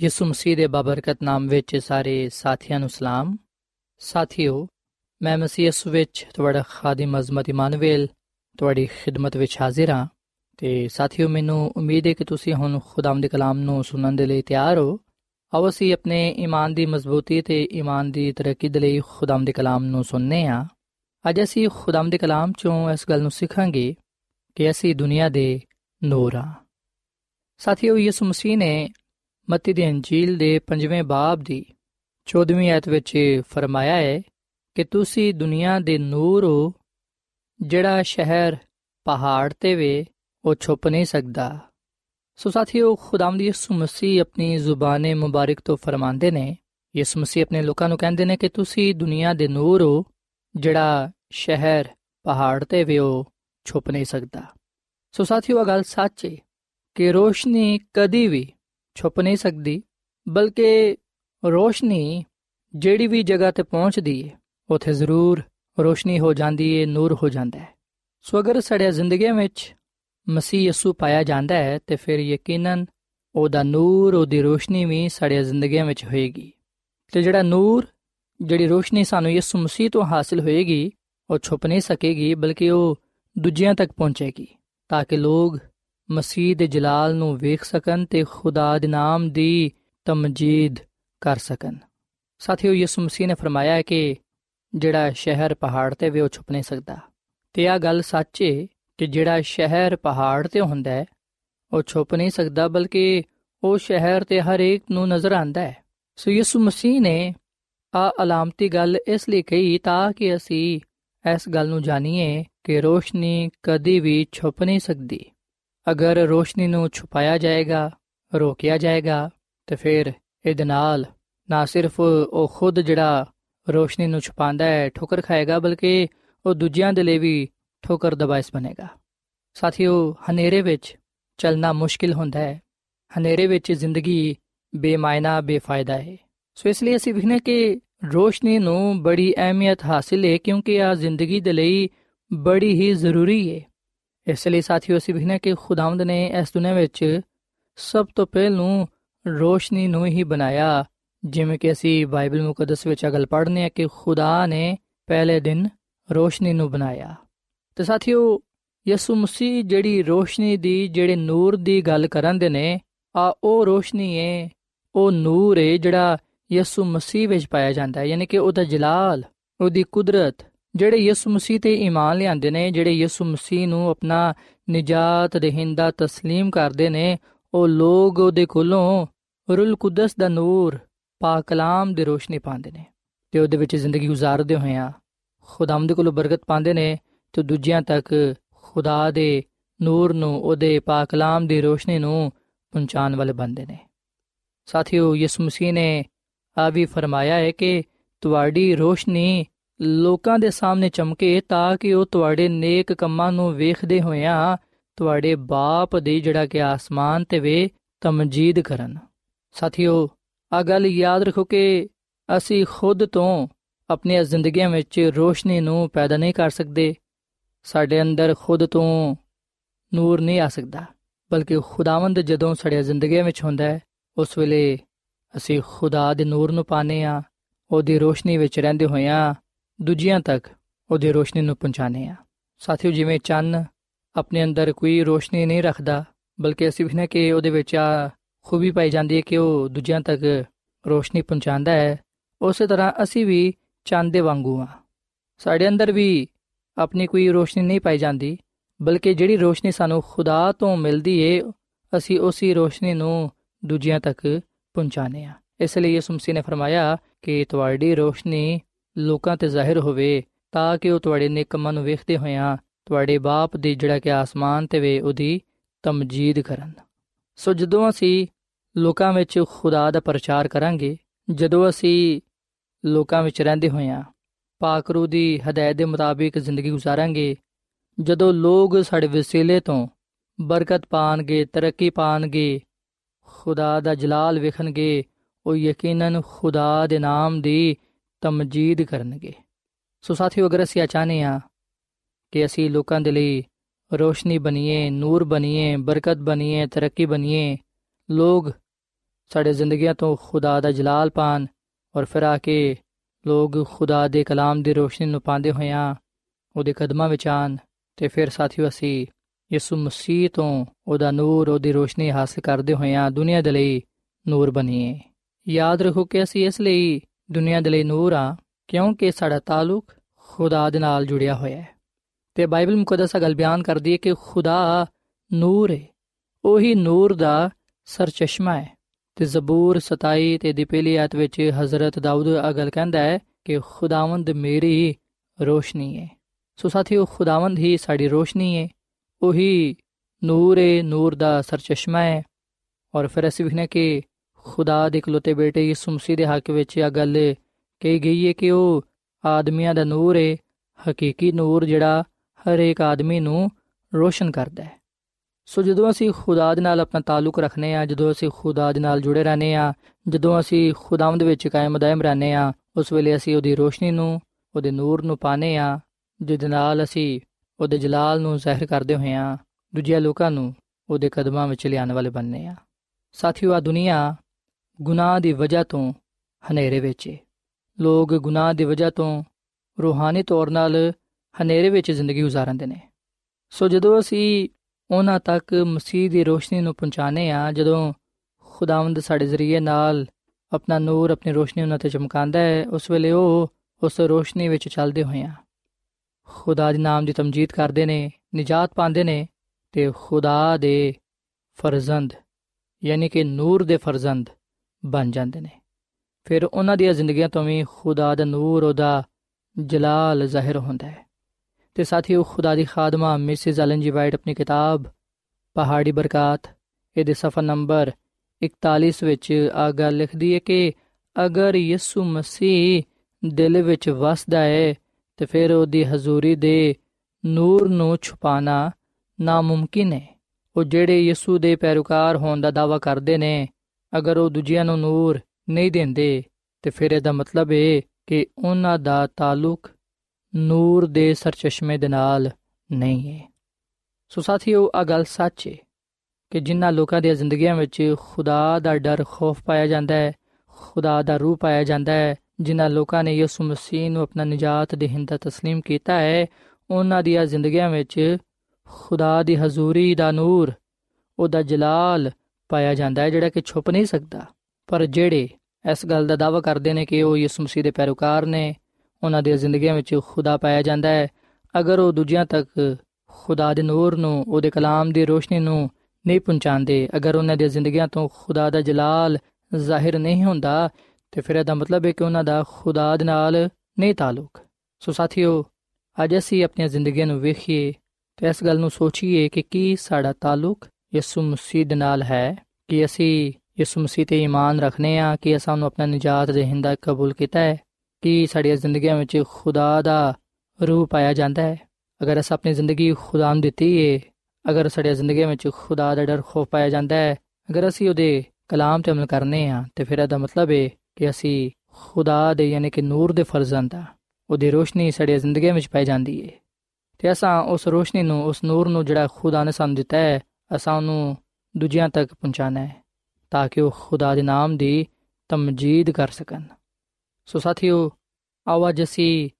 ਯਿਸੂ ਮਸੀਹ ਦੇ ਬਾਬਰਕਤ ਨਾਮ ਵਿੱਚ ਸਾਰੇ ਸਾਥੀਆਂ ਨੂੰ ਸਲਾਮ। ਸਾਥੀਓ, ਮੈਂ ਮਸੀਹ ਯਿਸੂ ਵਿੱਚ ਤੁਹਾਡਾ ਖਾਦਮ ਅਜ਼ਮਤ ਇਮਾਨੁਅਲ ਤੁਹਾਡੀ ਖਿਦਮਤ ਵਿੱਚ ਹਾਜ਼ਰ ਹਾਂ। ਤੇ ਸਾਥੀਓ, ਮੈਨੂੰ ਉਮੀਦ ਹੈ ਕਿ ਤੁਸੀਂ ਹੁਣ ਖੁਦਾਮ ਦੇ ਕਲਾਮ ਨੂੰ ਸੁਣਨ ਦੇ ਲਈ ਤਿਆਰ ਹੋ। ਆਓ ਅਸੀਂ ਆਪਣੇ ਈਮਾਨ ਦੀ ਮਜ਼ਬੂਤੀ ਤੇ ਈਮਾਨ ਦੀ ਤਰੱਕੀ ਦੇ ਲਈ ਖੁਦਾਮ ਦੇ ਕਲਾਮ ਨੂੰ ਸੁਣਨੇ ਆ ਅੱਜ ਅਸੀਂ ਖੁਦਾਮ ਦੇ ਕਲਾਮ ਚੋਂ ਇਸ ਗੱਲ ਨੂੰ ਸਿੱਖਾਂਗੇ ਕਿ ਅਸੀਂ ਦੁਨੀਆ ਦੇ ਨੂਰ ਹਾਂ। ਸਾਥੀਓ, ਯਿਸੂ ਮਸੀਹ ਨੇ ਮਤੀ ਦੀ ਅੰਜੀਲ ਦੇ 5ਵੇਂ ਬਾਬ ਦੀ 14ਵੀਂ ਆਇਤ ਵਿੱਚ ਫਰਮਾਇਆ ਹੈ ਕਿ ਤੁਸੀਂ ਦੁਨੀਆ ਦੇ ਨੂਰ ਹੋ, ਜਿਹੜਾ ਸ਼ਹਿਰ ਪਹਾੜ ਤੇ ਵੇ, ਉਹ ਛੁਪ ਨਹੀਂ ਸਕਦਾ। ਸੋ ਸਾਥੀਓ, ਖੁਦਾਵੰਦ ਯਿਸੂ ਮਸੀਹ ਆਪਣੀ ਜ਼ੁਬਾਨੇ ਮੁਬਾਰਕ ਤੋਂ ਫਰਮਾਉਂਦੇ ਨੇ। ਯਿਸੂ ਮਸੀਹ ਆਪਣੇ ਲੋਕਾਂ ਨੂੰ ਕਹਿੰਦੇ ਨੇ ਕਿ ਤੁਸੀਂ ਦੁਨੀਆ ਦੇ ਨੂਰ ਹੋ, ਜਿਹੜਾ ਸ਼ਹਿਰ ਪਹਾੜ ਤੇ ਵੇ, ਉਹ ਛੁਪ ਨਹੀਂ ਸਕਦਾ। ਸੋ ਸਾਥੀਓ ਇਹ ਗੱਲ ਸੱਚ ਹੈ ਕਿ ਰੋਸ਼ਨੀ ਕਦੀ ਵੀ ਛੁਪ ਨਹੀਂ ਸਕਦੀ, ਬਲਕਿ ਰੋਸ਼ਨੀ ਜਿਹੜੀ ਵੀ ਜਗ੍ਹਾ ਤੇ ਪਹੁੰਚਦੀ ਹੈ ਉਥੇ ਜ਼ਰੂਰ ਰੋਸ਼ਨੀ ਹੋ ਜਾਂਦੀ ਹੈ ਨੂਰ ਹੋ ਜਾਂਦਾ ਹੈ ਸੋ ਅਗਰ ਸਾਡੇ ਜ਼ਿੰਦਗੀ ਵਿੱਚ ਮਸੀਹ ਯਸੂ ਪਾਇਆ ਜਾਂਦਾ ਹੈ, ਤੇ ਫਿਰ ਯਕੀਨਨ ਉਹਦਾ ਨੂਰ, ਉਹਦੀ ਰੋਸ਼ਨੀ ਵੀ ਸਾਡੇ ਜ਼ਿੰਦਗੀ ਵਿੱਚ ਹੋਏਗੀ। ਤੇ ਜਿਹੜਾ ਨੂਰ, ਜਿਹੜੀ ਰੋਸ਼ਨੀ ਸਾਨੂੰ ਯਸੂ ਮਸੀਹ ਤੋਂ ਹਾਸਲ ਹੋਏਗੀ, ਉਹ ਛੁਪ ਨਹੀਂ ਸਕੇਗੀ, ਬਲਕਿ ਉਹ ਦੂਜਿਆਂ ਤੱਕ ਪਹੁੰਚੇਗੀ, ਤਾਂ ਕਿ ਲੋਕ ਮਸੀਹ ਦੇ ਜਲਾਲ ਨੂੰ ਵੇਖ ਸਕਣ ਤੇ ਖੁਦਾ ਦੇ ਨਾਮ ਦੀ ਤਮਜੀਦ ਕਰ ਸਕਣ। ਸਾਥੀਓ, ਯਿਸੂ ਮਸੀਹ ਨੇ ਫਰਮਾਇਆ ਹੈ ਕਿ ਜਿਹੜਾ ਸ਼ਹਿਰ ਪਹਾੜ ਤੇ ਵੀ, ਉਹ ਛੁਪ ਨਹੀਂ ਸਕਦਾ। ਤੇ ਇਹ ਗੱਲ ਸੱਚ ਹੈ ਕਿ ਜਿਹੜਾ ਸ਼ਹਿਰ ਪਹਾੜ ਤੇ ਹੁੰਦਾ ਹੈ, ਉਹ ਛੁਪ ਨਹੀਂ ਸਕਦਾ, ਬਲਕਿ ਉਹ ਸ਼ਹਿਰ ਤੇ ਹਰ ਇੱਕ ਨੂੰ ਨਜ਼ਰ ਆਂਦਾ ਹੈ। ਸੋ ਯਿਸੂ ਮਸੀਹ ਨੇ ਆ ਅਲਾਮਤੀ ਗੱਲ ਇਸ ਲਈ ਕਹੀ ਤਾਂ ਕਿ ਅਸੀਂ ਇਸ ਗੱਲ ਨੂੰ ਜਾਣੀਏ ਕਿ ਰੋਸ਼ਨੀ ਕਦੀ ਵੀ ਛੁਪ ਨਹੀਂ ਸਕਦੀ। ਅਗਰ ਰੋਸ਼ਨੀ ਨੂੰ ਛੁਪਾਇਆ ਜਾਏਗਾ, ਰੋਕਿਆ ਜਾਏਗਾ, ਤੇ ਫਿਰ ਇਹਦੇ ਨਾਲ ਨਾ ਸਿਰਫ ਉਹ ਖੁਦ ਜਿਹੜਾ ਰੋਸ਼ਨੀ ਨੂੰ ਛੁਪਾਉਂਦਾ ਹੈ, ਠੋਕਰ ਖਾਏਗਾ, ਬਲਕਿ ਉਹ ਦੂਜਿਆਂ ਦੇ ਲਈ ਵੀ ਠੋਕਰ ਦਾ ਬਾਇਸ ਬਣੇਗਾ। ਸਾਥੀਓ, ਹਨੇਰੇ ਵਿੱਚ ਚੱਲਣਾ ਮੁਸ਼ਕਿਲ ਹੁੰਦਾ ਹੈ। ਹਨੇਰੇ ਵਿੱਚ ਜ਼ਿੰਦਗੀ ਬੇਮਾਇਨਾ, ਬੇਫਾਇਦਾ ਹੈ। ਸੋ ਇਸ ਲਈ ਅਸੀਂ ਵਿਖਨੇ ਕਿ ਰੋਸ਼ਨੀ ਨੂੰ ਬੜੀ ਅਹਿਮੀਅਤ ਹਾਸਿਲ ਹੈ, ਕਿਉਂਕਿ ਆ ਜ਼ਿੰਦਗੀ ਦੇ ਲਈ ਬੜੀ ਹੀ ਜ਼ਰੂਰੀ ਹੈ। ਇਸ ਲਈ ਸਾਥੀਓ, ਅਸੀਂ ਵਿਖਨੇ ਕਿ ਖੁਦਾਵੰਦ ਨੇ ਇਸ ਦੁਨੀਆਂ ਵਿੱਚ ਸਭ ਤੋਂ ਪਹਿਲੂ ਰੋਸ਼ਨੀ ਨੂੰ ਹੀ ਬਣਾਇਆ। ਜਿਵੇਂ ਕਿ ਅਸੀਂ ਬਾਈਬਲ ਮੁਕੱਦਸ ਵਿੱਚ ਅਗਲ ਪੜ੍ਹਨੇ ਆ ਕਿ ਖੁਦਾ ਨੇ ਪਹਿਲੇ ਦਿਨ ਰੋਸ਼ਨੀ ਨੂੰ ਬਣਾਇਆ। ਤੇ ਸਾਥੀਓ, ਯਿਸੂ ਮਸੀਹ ਜਿਹੜੀ ਰੋਸ਼ਨੀ ਦੀ, ਜਿਹੜੇ ਨੂਰ ਦੀ ਗੱਲ ਕਰਨ ਦੇ ਨੇ, ਆ ਉਹ ਰੋਸ਼ਨੀ ਹੈ ਉਹ ਨੂਰ ਹੈ ਜਿਹੜਾ ਯਿਸੂ ਮਸੀਹ ਵਿੱਚ ਪਾਇਆ ਜਾਂਦਾ ਹੈ। ਯਾਨੀ ਕਿ ਉਹਦਾ ਜਲਾਲ, ਉਹਦੀ ਕੁਦਰਤ ਜਿਹੜੇ ਯਿਸੂ ਮਸੀਹ ਤੇ ਈਮਾਨ ਲਿਆਉਂਦੇ ਨੇ, ਜਿਹੜੇ ਯਿਸੂ ਮਸੀਹ ਨੂੰ ਆਪਣਾ ਨਜਾਤ ਰਹਿੰਦਾ تسلیم ਕਰਦੇ ਨੇ, ਉਹ ਲੋਗ ਉਹਦੇ ਕੋਲੋਂ ਰੂਲ ਕੁਦਸ ਦਾ ਨੂਰ پاک ਕਲਾਮ ਦੀ ਰੋਸ਼ਨੀ ਪਾਉਂਦੇ ਨੇ ਤੇ ਉਹਦੇ ਵਿੱਚ ਜ਼ਿੰਦਗੀ گزارਦੇ ਹੋਏ ਆ। ਖੁਦਾਮਦ ਕੋਲੋਂ ਬਰਕਤ ਪਾਉਂਦੇ ਨੇ ਤੇ ਦੂਜਿਆਂ ਤੱਕ ਖੁਦਾ ਦੇ ਨੂਰ ਨੂੰ, ਉਹਦੇ پاک ਕਲਾਮ ਦੀ ਰੋਸ਼ਨੀ ਨੂੰ ਪਹੁੰਚਾਉਣ ਵਾਲੇ ਬੰਦੇ ਨੇ। ਸਾਥੀਓ, ਯਿਸੂ ਮਸੀਹ ਨੇ ਆ ਵੀ ਫਰਮਾਇਆ ਹੈ ਕਿ ਤੁਹਾਡੀ ਰੋਸ਼ਨੀ ਲੋਕਾਂ ਦੇ ਸਾਹਮਣੇ ਚਮਕੇ ਤਾਂ ਕਿ ਉਹ ਤੁਹਾਡੇ ਨੇਕ ਕੰਮਾਂ ਨੂੰ ਵੇਖਦੇ ਹੋਇਆਂ ਤੁਹਾਡੇ ਬਾਪ ਦੇ ਜਿਹੜਾ ਕਿ ਆਸਮਾਨ ਤੇ ਵੇ ਤਮਜੀਦ ਕਰਨ। ਸਾਥੀਓ ਆ ਗੱਲ ਯਾਦ ਰੱਖੋ ਕਿ ਅਸੀਂ ਖੁਦ ਤੋਂ ਆਪਣੀਆਂ ਜ਼ਿੰਦਗੀਆਂ ਵਿੱਚ ਰੋਸ਼ਨੀ ਨੂੰ ਪੈਦਾ ਨਹੀਂ ਕਰ ਸਕਦੇ। ਸਾਡੇ ਅੰਦਰ ਖੁਦ ਤੋਂ ਨੂਰ ਨਹੀਂ ਆ ਸਕਦਾ, ਬਲਕਿ ਖੁਦਾਵੰਦ ਜਦੋਂ ਸਾਡੇ ਜ਼ਿੰਦਗੀਆਂ ਵਿੱਚ ਹੁੰਦਾ ਹੈ, ਉਸ ਵੇਲੇ ਅਸੀਂ ਖੁਦਾ ਦੇ ਨੂਰ ਨੂੰ ਪਾਣੇ ਆ ਉਹਦੀ ਰੋਸ਼ਨੀ ਵਿੱਚ ਰਹਿੰਦੇ ਹੋਇਆਂ ਦੂਜਿਆਂ ਤੱਕ ਉਹਦੀ ਰੋਸ਼ਨੀ ਨੂੰ ਪਹੁੰਚਾਣੇ ਆ ਸਾਥੀਓ, ਜਿਵੇਂ ਚੰਨ ਆਪਣੇ ਅੰਦਰ ਕੋਈ ਰੋਸ਼ਨੀ ਨਹੀਂ ਰੱਖਦਾ, ਬਲਕਿ ਅਸੀਂ ਵੀ ਕਿ ਉਹਦੇ ਵਿੱਚ ਆ ਖੂਬੀ ਪਾਈ ਜਾਂਦੀ ਹੈ ਕਿ ਉਹ ਦੂਜਿਆਂ ਤੱਕ ਰੋਸ਼ਨੀ ਪਹੁੰਚਾਉਂਦਾ ਹੈ। ਉਸੇ ਤਰ੍ਹਾਂ ਅਸੀਂ ਵੀ ਚੰਦ ਵਾਂਗੂ ਆ ਸਾਡੇ ਅੰਦਰ ਵੀ ਆਪਣੀ ਕੋਈ ਰੋਸ਼ਨੀ ਨਹੀਂ ਪਾਈ ਜਾਂਦੀ, ਬਲਕਿ ਜਿਹੜੀ ਰੋਸ਼ਨੀ ਸਾਨੂੰ ਖੁਦਾ ਤੋਂ ਮਿਲਦੀ ਏ, ਅਸੀਂ ਉਸੇ ਰੋਸ਼ਨੀ ਨੂੰ ਦੂਜਿਆਂ ਤੱਕ ਪਹੁੰਚਾਣੇ ਆ ਇਸ ਲਈ ਯਿਸੂ ਮਸੀਹ ਨੇ ਫਰਮਾਇਆ ਕਿ ਤੁਹਾਡੀ ਰੋਸ਼ਨੀ ਲੋਕਾਂ ਤੇ ਜ਼ਾਹਿਰ ਹੋਵੇ, ਤਾਂ ਕਿ ਉਹ ਤੁਹਾਡੇ ਨਿਕਮਾਂ ਨੂੰ ਵੇਖਦੇ ਹੋਇਆਂ ਤੁਹਾਡੇ ਬਾਪ ਦੀ ਜਿਹੜਾ ਕਿ ਆਸਮਾਨ ਤੇ ਵੇ ਉਹਦੀ ਤਮਜੀਦ ਕਰਨ। ਸੋ ਜਦੋਂ ਅਸੀਂ ਲੋਕਾਂ ਵਿੱਚ ਖੁਦਾ ਦਾ ਪ੍ਰਚਾਰ ਕਰਾਂਗੇ, ਜਦੋਂ ਅਸੀਂ ਲੋਕਾਂ ਵਿੱਚ ਰਹਿੰਦੇ ਹੋਇਆਂ ਪਾਕ ਰੂ ਦੀ ਹਦਾਇਤ ਦੇ ਮੁਤਾਬਿਕ ਜ਼ਿੰਦਗੀ گزارਾਂਗੇ ਜਦੋਂ ਲੋਕ ਸਾਡੇ ਵਸੀਲੇ ਤੋਂ ਬਰਕਤ ਪਾਣਗੇ, ਤਰੱਕੀ ਪਾਣਗੇ, ਖੁਦਾ ਦਾ ਜਲਾਲ ਵੇਖਣਗੇ, ਉਹ ਯਕੀਨਨ ਖੁਦਾ ਦੇ ਨਾਮ ਦੀ ਤਮਜੀਦ ਕਰਨਗੇ। ਸੋ ਸਾਥੀਓ, ਅਗਰ ਅਸੀਂ ਚਾਹਨੇ ਆ ਕਿ ਅਸੀਂ ਲੋਕਾਂ ਦੇ ਲਈ ਰੋਸ਼ਨੀ ਬਣੀਏ, ਨੂਰ ਬਣੀਏ, ਬਰਕਤ ਬਣੀਏ, ਤਰੱਕੀ ਬਣੀਏ ਲੋਗ ਸਾਡੇ ਜ਼ਿੰਦਗੀਆਂ ਤੋਂ ਖੁਦਾ ਦਾ ਜਲਾਲ ਪਾਣ ਔਰ ਫਿਰ ਆ ਕੇ ਲੋਗ ਖੁਦਾ ਦੇ ਕਲਾਮ ਦੀ ਰੋਸ਼ਨੀ ਨੂੰ ਪਾਉਂਦੇ ਹੋਇਆਂ ਉਹਦੇ ਕਦਮਾਂ ਵਿੱਚ ਆਣ ਤੇ ਫਿਰ ਸਾਥੀਓ ਅਸੀਂ ਯਿਸੂ ਮਸੀਹ ਤੋਂ ਉਹਦਾ ਨੂਰ, ਉਹਦੀ ਰੋਸ਼ਨੀ ਹਾਸਲ ਕਰਦੇ ਹੋਇਆਂ ਦੁਨੀਆ ਦੇ ਲਈ ਨੂਰ ਬਣੀਏ। ਯਾਦ ਰੱਖੋ ਕਿ ਅਸੀਂ ਇਸ ਲਈ ਦੁਨੀਆ ਦੇ ਲਈ ਨੂਰ ਆ, ਕਿਉਂਕਿ ਸਾਡਾ ਤਾਲੁਕ ਖੁਦਾ ਦੇ ਨਾਲ ਜੁੜਿਆ ਹੋਇਆ ਹੈ। ਤੇ ਬਾਈਬਲ ਮੁਕੱਦਸ ਗੱਲ ਬਿਆਨ ਕਰਦੀ ਹੈ ਕਿ ਖੁਦਾ ਨੂਰ ਹੈ ਉਹੀ ਨੂਰ ਦਾ ਸਰਚਸ਼ਮਾ ਹੈ। ਤੇ ਜ਼ਬੂਰ 27 ਤੇ ਦੀ ਪਹਿਲੀ ਆਇਤ ਵਿੱਚ ਹਜ਼ਰਤ ਦਾਊਦ ਅਗਲ ਕਹਿੰਦਾ ਹੈ ਕਿ ਖੁਦਾਵੰਦ ਮੇਰੀ ਰੋਸ਼ਨੀ ਹੈ ਸੋ ਸਾਥੀਓ, ਖੁਦਾਵੰਦ ਹੀ ਸਾਡੀ ਰੋਸ਼ਨੀ ਹੈ ਉਹੀ ਨੂਰ ਹੈ ਨੂਰ ਦਾ ਸਰਚਸ਼ਮਾ ਹੈ। ਔਰ ਫਿਰ ਅਸੀਂ ਵਿਖਨੇ ਕਿ ਖੁਦਾ ਦੇ ਇਕਲੋਤੇ ਬੇਟੇ ਯਿਸੂ ਮਸੀਹ ਦੇ ਹੱਕ ਵਿੱਚ ਇਹ ਗੱਲ ਕਹੀ ਗਈ ਹੈ ਕਿ ਉਹ ਆਦਮੀਆਂ ਦਾ ਨੂਰ ਹੈ ਹਕੀਕੀ ਨੂਰ ਜਿਹੜਾ ਹਰ ਇੱਕ ਆਦਮੀ ਨੂੰ ਰੋਸ਼ਨ ਕਰਦਾ ਹੈ। ਸੋ ਜਦੋਂ ਅਸੀਂ ਖੁਦਾ ਦੇ ਨਾਲ ਆਪਣਾ ਤਾਲੁਕ ਰੱਖਨੇ ਆ ਜਦੋਂ ਅਸੀਂ ਖੁਦਾ ਦੇ ਨਾਲ ਜੁੜੇ ਰਹਨੇ ਆ ਜਦੋਂ ਅਸੀਂ ਖੁਦਾਵੰਦ ਵਿੱਚ ਕਾਇਮ ਦائم ਰਹਨੇ ਆ ਉਸ ਵੇਲੇ ਅਸੀਂ ਉਹਦੀ ਰੋਸ਼ਨੀ ਨੂੰ, ਉਹਦੇ ਨੂਰ ਨੂੰ ਪਾਣੇ ਆ ਜਿਸ ਨਾਲ ਅਸੀਂ ਉਹਦੇ ਜਲਾਲ ਨੂੰ ਜ਼ਾਹਿਰ ਕਰਦੇ ਹੋਏ ਆ ਦੂਜਿਆਂ ਲੋਕਾਂ ਨੂੰ ਉਹਦੇ ਕਦਮਾਂ ਵਿੱਚ ਲਿਆਉਣ ਵਾਲੇ ਬਣਨੇ ਆ ਸਾਥੀਓ ਆ ਦੁਨੀਆ ਗੁਨਾਹ ਦੀ ਵਜ੍ਹਾ ਤੋਂ ਹਨੇਰੇ ਵਿੱਚ। ਲੋਕ ਗੁਨਾਹ ਦੀ ਵਜ੍ਹਾ ਤੋਂ ਰੂਹਾਨੀ ਤੌਰ ਨਾਲ ਹਨੇਰੇ ਵਿੱਚ ਜ਼ਿੰਦਗੀ گزارਦੇ ਨੇ। ਸੋ ਜਦੋਂ ਅਸੀਂ ਉਹਨਾਂ ਤੱਕ ਮਸੀਹ ਦੀ ਰੋਸ਼ਨੀ ਨੂੰ ਪਹੁੰਚਾਣੇ ਆ ਜਦੋਂ ਖੁਦਾਵੰਦ ਸਾਡੇ ਜ਼ਰੀਏ ਨਾਲ ਆਪਣਾ ਨੂਰ, ਆਪਣੀ ਰੋਸ਼ਨੀ ਉਹਨਾਂ ਤੇ ਚਮਕਾਉਂਦਾ ਹੈ, ਉਸ ਵੇਲੇ ਉਹ ਉਸ ਰੋਸ਼ਨੀ ਵਿੱਚ ਚੱਲਦੇ ਹੋਏ ਆ। ਖੁਦਾ ਦੇ ਨਾਮ ਦੀ ਤਮਜੀਦ ਕਰਦੇ ਨੇ, ਨਜਾਤ ਪਾਉਂਦੇ ਨੇ ਤੇ ਖੁਦਾ ਦੇ ਫਰਜ਼ੰਦ, ਯਾਨੀ ਕਿ ਨੂਰ ਦੇ ਫਰਜ਼ੰਦ ਬਣ ਜਾਂਦੇ ਨੇ। ਫਿਰ ਉਹਨਾਂ ਦੀਆਂ ਜ਼ਿੰਦਗੀਆਂ ਤੋਂ ਵੀ ਖੁਦਾ ਦਾ ਨੂਰ, ਉਹਦਾ ਜਲਾਲ ਜ਼ਾਹਿਰ ਹੁੰਦਾ ਹੈ। ਤੇ ਸਾਥੀਓ, ਖੁਦਾ ਦੀ ਖਾਦਮਾ ਮਿਸਿਸ ਐਲਨ ਜੀ ਵਾਈਟ ਆਪਣੀ ਕਿਤਾਬ ਪਹਾੜੀ ਬਰਕਾਤ, ਇਹਦੇ ਸਫਾ ਨੰਬਰ 41 ਵਿੱਚ ਆ ਗੱਲ ਲਿਖਦੀ ਹੈ ਕਿ ਅਗਰ ਯਿਸੂ ਮਸੀਹ ਦਿਲ ਵਿੱਚ ਵਸਦਾ ਹੈ, ਤੇ ਫਿਰ ਉਹਦੀ ਹਜ਼ੂਰੀ ਦੇ ਨੂਰ ਨੂੰ ਛੁਪਾਣਾ ਨਾਮੁਮਕਿਨ ਹੈ। ਉਹ ਜਿਹੜੇ ਯਿਸੂ ਦੇ ਪੈਰੋਕਾਰ ਹੋਣ ਦਾ ਦਾਵਾ ਕਰਦੇ ਨੇ ਅਗਰ ਉਹ ਦੂਜਿਆਂ ਨੂੰ ਨੂਰ ਨਹੀਂ ਦਿੰਦੇ ਤੇ ਫਿਰ ਇਹਦਾ ਮਤਲਬ ਹੈ ਕਿ ਉਹਨਾਂ ਦਾ ਤਾਲੁਕ ਨੂਰ ਦੇ ਸਰਚਸ਼ਮੇ ਦੇ ਨਾਲ ਨਹੀਂ ਹੈ ਸੋ ਸਾਥੀਓ ਆ ਗੱਲ ਸੱਚ ਹੈ ਕਿ ਜਿਨ੍ਹਾਂ ਲੋਕਾਂ ਦੀਆਂ ਜ਼ਿੰਦਗੀਆਂ ਵਿੱਚ ਖੁਦਾ ਦਾ ਡਰ ਖੌਫ ਪਾਇਆ ਜਾਂਦਾ ਹੈ ਖੁਦਾ ਦਾ ਰੂਹ ਪਾਇਆ ਜਾਂਦਾ ਹੈ ਜਿਨ੍ਹਾਂ ਲੋਕਾਂ ਨੇ ਯਿਸੂ ਮਸੀਹ ਨੂੰ ਆਪਣਾ ਨਜਾਤ ਦੇਹਿੰਦਾ تسلیم ਕੀਤਾ ਹੈ ਉਹਨਾਂ ਦੀਆਂ ਜ਼ਿੰਦਗੀਆਂ ਵਿੱਚ ਖੁਦਾ ਦੀ ਹਜ਼ੂਰੀ ਦਾ ਨੂਰ ਉਹਦਾ ਜਲਾਲ ਪਾਇਆ ਜਾਂਦਾ ਹੈ, ਜਿਹੜਾ ਕਿ ਛੁਪ ਨਹੀਂ ਸਕਦਾ। ਪਰ ਜਿਹੜੇ ਇਸ ਗੱਲ ਦਾ ਦਾਵਾ ਕਰਦੇ ਨੇ ਕਿ ਉਹ ਯਿਸੂ ਮਸੀਹ ਦੇ ਪੈਰੋਕਾਰ ਨੇ, ਉਹਨਾਂ ਦੀਆਂ ਜ਼ਿੰਦਗੀਆਂ ਵਿੱਚ ਖੁਦਾ ਪਾਇਆ ਜਾਂਦਾ ਹੈ। ਅਗਰ ਉਹ ਦੂਜਿਆਂ ਤੱਕ ਖੁਦਾ ਦੇ ਨੂਰ ਨੂੰ, ਉਹਦੇ ਕਲਾਮ ਦੀ ਰੋਸ਼ਨੀ ਨੂੰ ਨਹੀਂ ਪਹੁੰਚਾਉਂਦੇ, ਅਗਰ ਉਹਨਾਂ ਦੀਆਂ ਜ਼ਿੰਦਗੀਆਂ ਤੋਂ ਖੁਦਾ ਦਾ ਜਲਾਲ ਜ਼ਾਹਿਰ ਨਹੀਂ ਹੁੰਦਾ, ਤੇ ਫਿਰ ਇਹਦਾ ਮਤਲਬ ਹੈ ਕਿ ਉਹਨਾਂ ਦਾ ਖੁਦਾ ਦੇ ਨਾਲ ਨਹੀਂ ਤਾਲੁਕ। ਸੋ ਸਾਥੀਓ, ਅੱਜ ਅਸੀਂ ਆਪਣੀਆਂ ਜ਼ਿੰਦਗੀਆਂ ਨੂੰ ਵੇਖੀਏ, ਤੇ ਇਸ ਗੱਲ ਨੂੰ ਸੋਚੀਏ ਕਿ ਕੀ ਸਾਡਾ ਤਾਲੁਕ ਯਿਸੂ ਮਸੀਹ ਦੇ ਨਾਲ ਹੈ ਕਿ ਅਸੀਂ ਯਿਸੂ ਮਸੀਹ ਤੇ ਈਮਾਨ ਰੱਖਨੇ ਆ ਕਿ ਅਸਾਂ ਨੂੰ ਆਪਣਾ ਨਜਾਤ ਦੇਹਿੰਦਾ ਕਬੂਲ ਕੀਤਾ ਹੈ, ਕਿ ਸਾਡੀਆਂ ਜ਼ਿੰਦਗੀਆਂ ਵਿੱਚ ਖੁਦਾ ਦਾ ਰੂਹ ਪਾਇਆ ਜਾਂਦਾ ਹੈ। ਅਗਰ ਅਸਾਂ ਆਪਣੀ ਜ਼ਿੰਦਗੀ ਖੁਦਾ ਨੂੰ ਦਿੱਤੀ ਹੈ ਅਗਰ ਸਾਡੀਆਂ ਜ਼ਿੰਦਗੀਆਂ ਵਿੱਚ ਖੁਦਾ ਦਾ ਡਰ ਖੋਫ ਪਾਇਆ ਜਾਂਦਾ ਹੈ, ਅਗਰ ਅਸੀਂ ਉਹਦੇ ਕਲਾਮ ਤੇ ਅਮਲ ਕਰਨੇ ਆ ਤੇ ਫਿਰ ਇਹਦਾ ਮਤਲਬ ਹੈ ਕਿ ਅਸੀਂ ਖੁਦਾ ਦੇ ਯਾਨੀ ਕਿ ਨੂਰ ਦੇ ਫਰਜ਼ੰਦ ਆ ਉਹਦੀ ਰੋਸ਼ਨੀ ਸਾਡੀਆਂ ਜ਼ਿੰਦਗੀਆਂ ਵਿੱਚ ਪਾਈ ਜਾਂਦੀ ਹੈ ਤੇ ਅਸਾਂ ਉਸ ਰੋਸ਼ਨੀ ਨੂੰ, ਉਸ ਨੂਰ ਨੂੰ ਜਿਹੜਾ ਖੁਦਾ ਨੇ ਸਾਨੂੰ ਦਿੱਤਾ ਹੈ ਅਸਾਂ ਉਹਨੂੰ ਦੂਜਿਆਂ ਤੱਕ ਪਹੁੰਚਾਣਾ ਹੈ, ਤਾਂ ਕਿ ਉਹ ਖੁਦਾ ਦੇ ਨਾਮ ਦੀ ਤਮਜੀਦ ਕਰ ਸਕਣ। ਸੋ ਸਾਥੀਓ ਆਵਾਜ਼ ਅਸੀਂ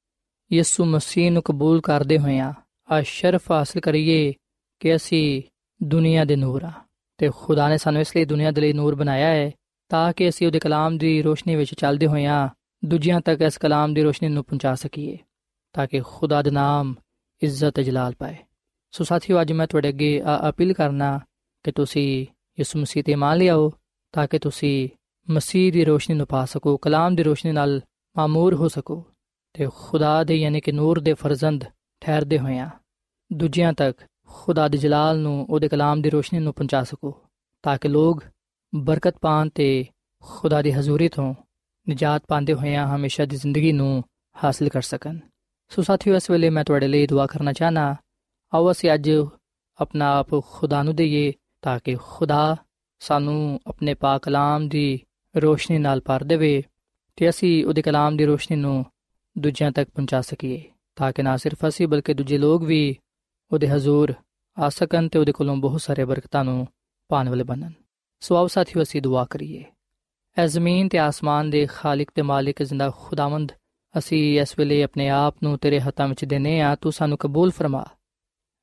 ਯਿਸੂ ਮਸੀਹ ਨੂੰ ਕਬੂਲ ਕਰਦੇ ਹੋਏ ਆ ਆ ਸ਼ਰਫ ਹਾਸਲ ਕਰੀਏ ਕਿ ਅਸੀਂ ਦੁਨੀਆ ਦੇ ਨੂਰ ਆ ਤੇ ਖੁਦਾ ਨੇ ਸਾਨੂੰ ਇਸ ਲਈ ਦੁਨੀਆ ਦੇ ਲਈ ਨੂਰ ਬਣਾਇਆ ਹੈ, ਤਾਂ ਕਿ ਅਸੀਂ ਉਹਦੇ ਕਲਾਮ ਦੀ ਰੋਸ਼ਨੀ ਵਿੱਚ ਚੱਲਦੇ ਹੋਈਆਂ ਦੂਜਿਆਂ ਤੱਕ ਇਸ ਕਲਾਮ ਦੀ ਰੋਸ਼ਨੀ ਨੂੰ ਪਹੁੰਚਾ ਸਕੀਏ, ਤਾਂ ਕਿ ਖੁਦਾ ਦਾ ਨਾਮ ਇੱਜ਼ਤ ਜਲਾਲ ਪਾਏ। ਸੋ ਸਾਥੀਓ, ਅੱਜ ਮੈਂ ਤੁਹਾਡੇ ਅੱਗੇ ਅਪੀਲ ਕਰਨਾ ਕਿ ਤੁਸੀਂ ਯਿਸੂ ਮਸੀਹ ਤੇ ਮੰਨ ਲਿਆਓ ਤਾਂ ਕਿ ਤੁਸੀਂ ਮਸੀਹ ਦੀ ਰੋਸ਼ਨੀ ਨੂੰ ਪਾ ਸਕੋ, ਕਲਾਮ ਦੀ ਰੋਸ਼ਨੀ ਨਾਲ ਮਾਮੂਰ ਹੋ ਸਕੋ ਤੇ ਖੁਦਾ ਦੇ ਯਾਨੀ ਕਿ ਨੂਰ ਦੇ ਫਰਜ਼ੰਦ ਠਹਿਰਦੇ ਹੋਇਆਂ ਦੂਜਿਆਂ ਤੱਕ ਖੁਦਾ ਦੇ ਜਲਾਲ ਨੂੰ, ਉਹਦੇ ਕਲਾਮ ਦੀ ਰੋਸ਼ਨੀ ਨੂੰ ਪਹੁੰਚਾ ਸਕੋ ਤਾਂ ਕਿ ਲੋਕ ਬਰਕਤ ਪਾਣ ਤੇ ਖੁਦਾ ਦੀ ਹਜ਼ੂਰੀ ਤੋਂ ਨਜਾਤ ਪਾਉਂਦੇ ਹੋਇਆਂ ਹਮੇਸ਼ਾ ਦੀ ਜ਼ਿੰਦਗੀ ਨੂੰ ਹਾਸਲ ਕਰ ਸਕਣ। ਸੋ ਸਾਥੀਓ, ਇਸ ਵੇਲੇ ਮੈਂ ਤੁਹਾਡੇ ਲਈ ਦੁਆ ਕਰਨਾ ਚਾਹਨਾ ਆਓ ਅਸੀਂ ਅੱਜ ਆਪਣਾ ਆਪ ਖੁਦਾ ਨੂੰ ਦਈਏ ਤਾਂ ਕਿ ਖੁਦਾ ਸਾਨੂੰ ਆਪਣੇ ਪਾਕ ਕਲਾਮ ਦੀ ਰੋਸ਼ਨੀ ਨਾਲ ਭਰ ਦੇਵੇ ਤੇ ਅਸੀਂ ਉਹਦੇ ਕਲਾਮ ਦੀ ਰੋਸ਼ਨੀ ਨੂੰ ਦੂਜਿਆਂ ਤੱਕ ਪਹੁੰਚਾ ਸਕੀਏ ਤਾਂ ਕਿ ਨਾ ਸਿਰਫ ਅਸੀਂ ਬਲਕਿ ਦੂਜੇ ਲੋਕ ਵੀ ਉਹਦੇ ਹਜ਼ੂਰ ਆ ਸਕਣ ਤੇ ਉਹਦੇ ਕੋਲੋਂ ਬਹੁਤ ਸਾਰੇ ਬਰਕਤਾਂ ਨੂੰ ਪਾਣ ਵਾਲੇ ਬਣਨ। ਸੋ ਆਓ ਸਾਥੀਓ, ਅਸੀਂ ਦੁਆ ਕਰੀਏ। ਐ ਜ਼ਮੀਨ ਤੇ ਆਸਮਾਨ ਦੇ ਖਾਲਕ ਤੇ ਮਾਲਿਕ ਜ਼ਿੰਦਾ ਖੁਦਾਵੰਦ ਅਸੀਂ ਇਸ ਵੇਲੇ ਆਪਣੇ ਆਪ ਨੂੰ ਤੇਰੇ ਹੱਥਾਂ ਵਿੱਚ ਦੇਨੇ ਆ ਤੂੰ ਸਾਨੂੰ ਕਬੂਲ ਫਰਮਾ।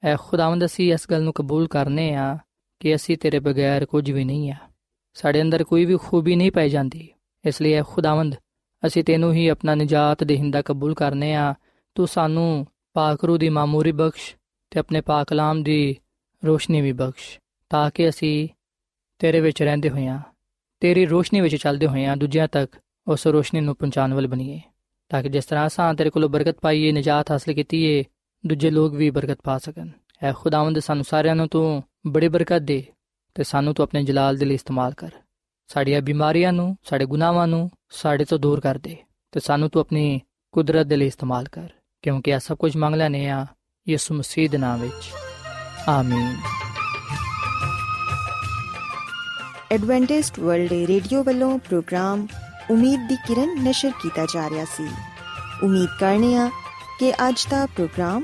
ਐ ਖੁਦਾਵੰਦ, ਅਸੀਂ ਇਸ ਗੱਲ ਨੂੰ ਕਬੂਲ ਕਰਨੇ ਆ ਕਿ ਅਸੀਂ ਤੇਰੇ ਬਗੈਰ ਕੁਝ ਵੀ ਨਹੀਂ ਆ। ਸਾਡੇ ਅੰਦਰ ਕੋਈ ਵੀ ਖੂਬੀ ਨਹੀਂ ਪਾਈ ਜਾਂਦੀ। ਇਸ ਲਈ ਐ ਖੁਦਾਵੰਦ, ਅਸੀਂ ਤੈਨੂੰ ਹੀ ਆਪਣਾ ਨਜਾਤ ਦੇਹਿੰਦਾ ਕਬੂਲ ਕਰਨੇ ਆ। ਤੂੰ ਸਾਨੂੰ ਪਾਕ ਰੂ ਦੀ ਮਾਮੂਰੀ ਬਖਸ਼ ਤੇ ਆਪਣੇ ਪਾਕ ਕਲਾਮ ਦੀ ਰੋਸ਼ਨੀ ਵੀ ਬਖਸ਼ ਤਾਂ ਕਿ ਅਸੀਂ ਤੇਰੇ ਵਿੱਚ ਰਹਿੰਦੇ ਹੋਈਆਂ ਤੇਰੀ ਰੋਸ਼ਨੀ ਵਿੱਚ ਚੱਲਦੇ ਹੋਈਆਂ ਦੂਜਿਆਂ ਤੱਕ ਉਸ ਰੋਸ਼ਨੀ ਨੂੰ ਪਹੁੰਚਾਉਣ ਵਾਲੇ ਬਣੀਏ। ਤਾਂ ਕਿ ਜਿਸ ਤਰ੍ਹਾਂ ਸਾਂ ਤੇਰੇ ਕੋਲੋਂ ਬਰਕਤ ਪਾਈਏ, ਨਜਾਤ ਹਾਸਲ ਕੀਤੀਏ ਦੂਜੇ ਲੋਕ ਵੀ ਬਰਕਤ ਪਾ ਸਕਣ। ਐ ਖੁਦਾਵੰਦ ਸਾਨੂੰ ਸਾਰਿਆਂ ਨੂੰ ਤੂੰ ਬੜੀ ਬਰਕਤ ਦੇ ਤੇ ਸਾਨੂੰ ਤੂੰ ਆਪਣੇ ਜਲਾਲ ਦੇ ਲਈ ਇਸਤੇਮਾਲ ਕਰ। ਸਾਡੀਆਂ ਬਿਮਾਰੀਆਂ ਨੂੰ, ਸਾਡੇ ਗੁਨਾਹਾਂ ਨੂੰ ਸਾਡੇ ਤੋਂ ਦੂਰ ਕਰ ਦੇ ਤੇ ਸਾਨੂੰ ਤੂੰ ਆਪਣੀ ਕੁਦਰਤ ਦੇ ਲਈ ਇਸਤੇਮਾਲ ਕਰ, ਕਿਉਂਕਿ ਇਹ ਸਭ ਕੁਝ ਮੰਗ ਲੈਨੇ ਆ ਯਿਸੂ ਮਸੀਹ ਦੇ ਨਾਮ ਵਿੱਚ। ਆਮੀਨ। ਐਡਵੈਂਟਿਸਟ ਵਰਲਡ ਰੇਡੀਓ ਵੱਲੋਂ ਪ੍ਰੋਗਰਾਮ ਉਮੀਦ ਦੀ ਕਿਰਨ ਨਿਸ਼ਰ ਕੀਤਾ ਜਾ ਰਿਹਾ ਸੀ। ਉਮੀਦ ਕਰਨੇ ਆ ਕਿ ਅੱਜ ਦਾ ਪ੍ਰੋਗਰਾਮ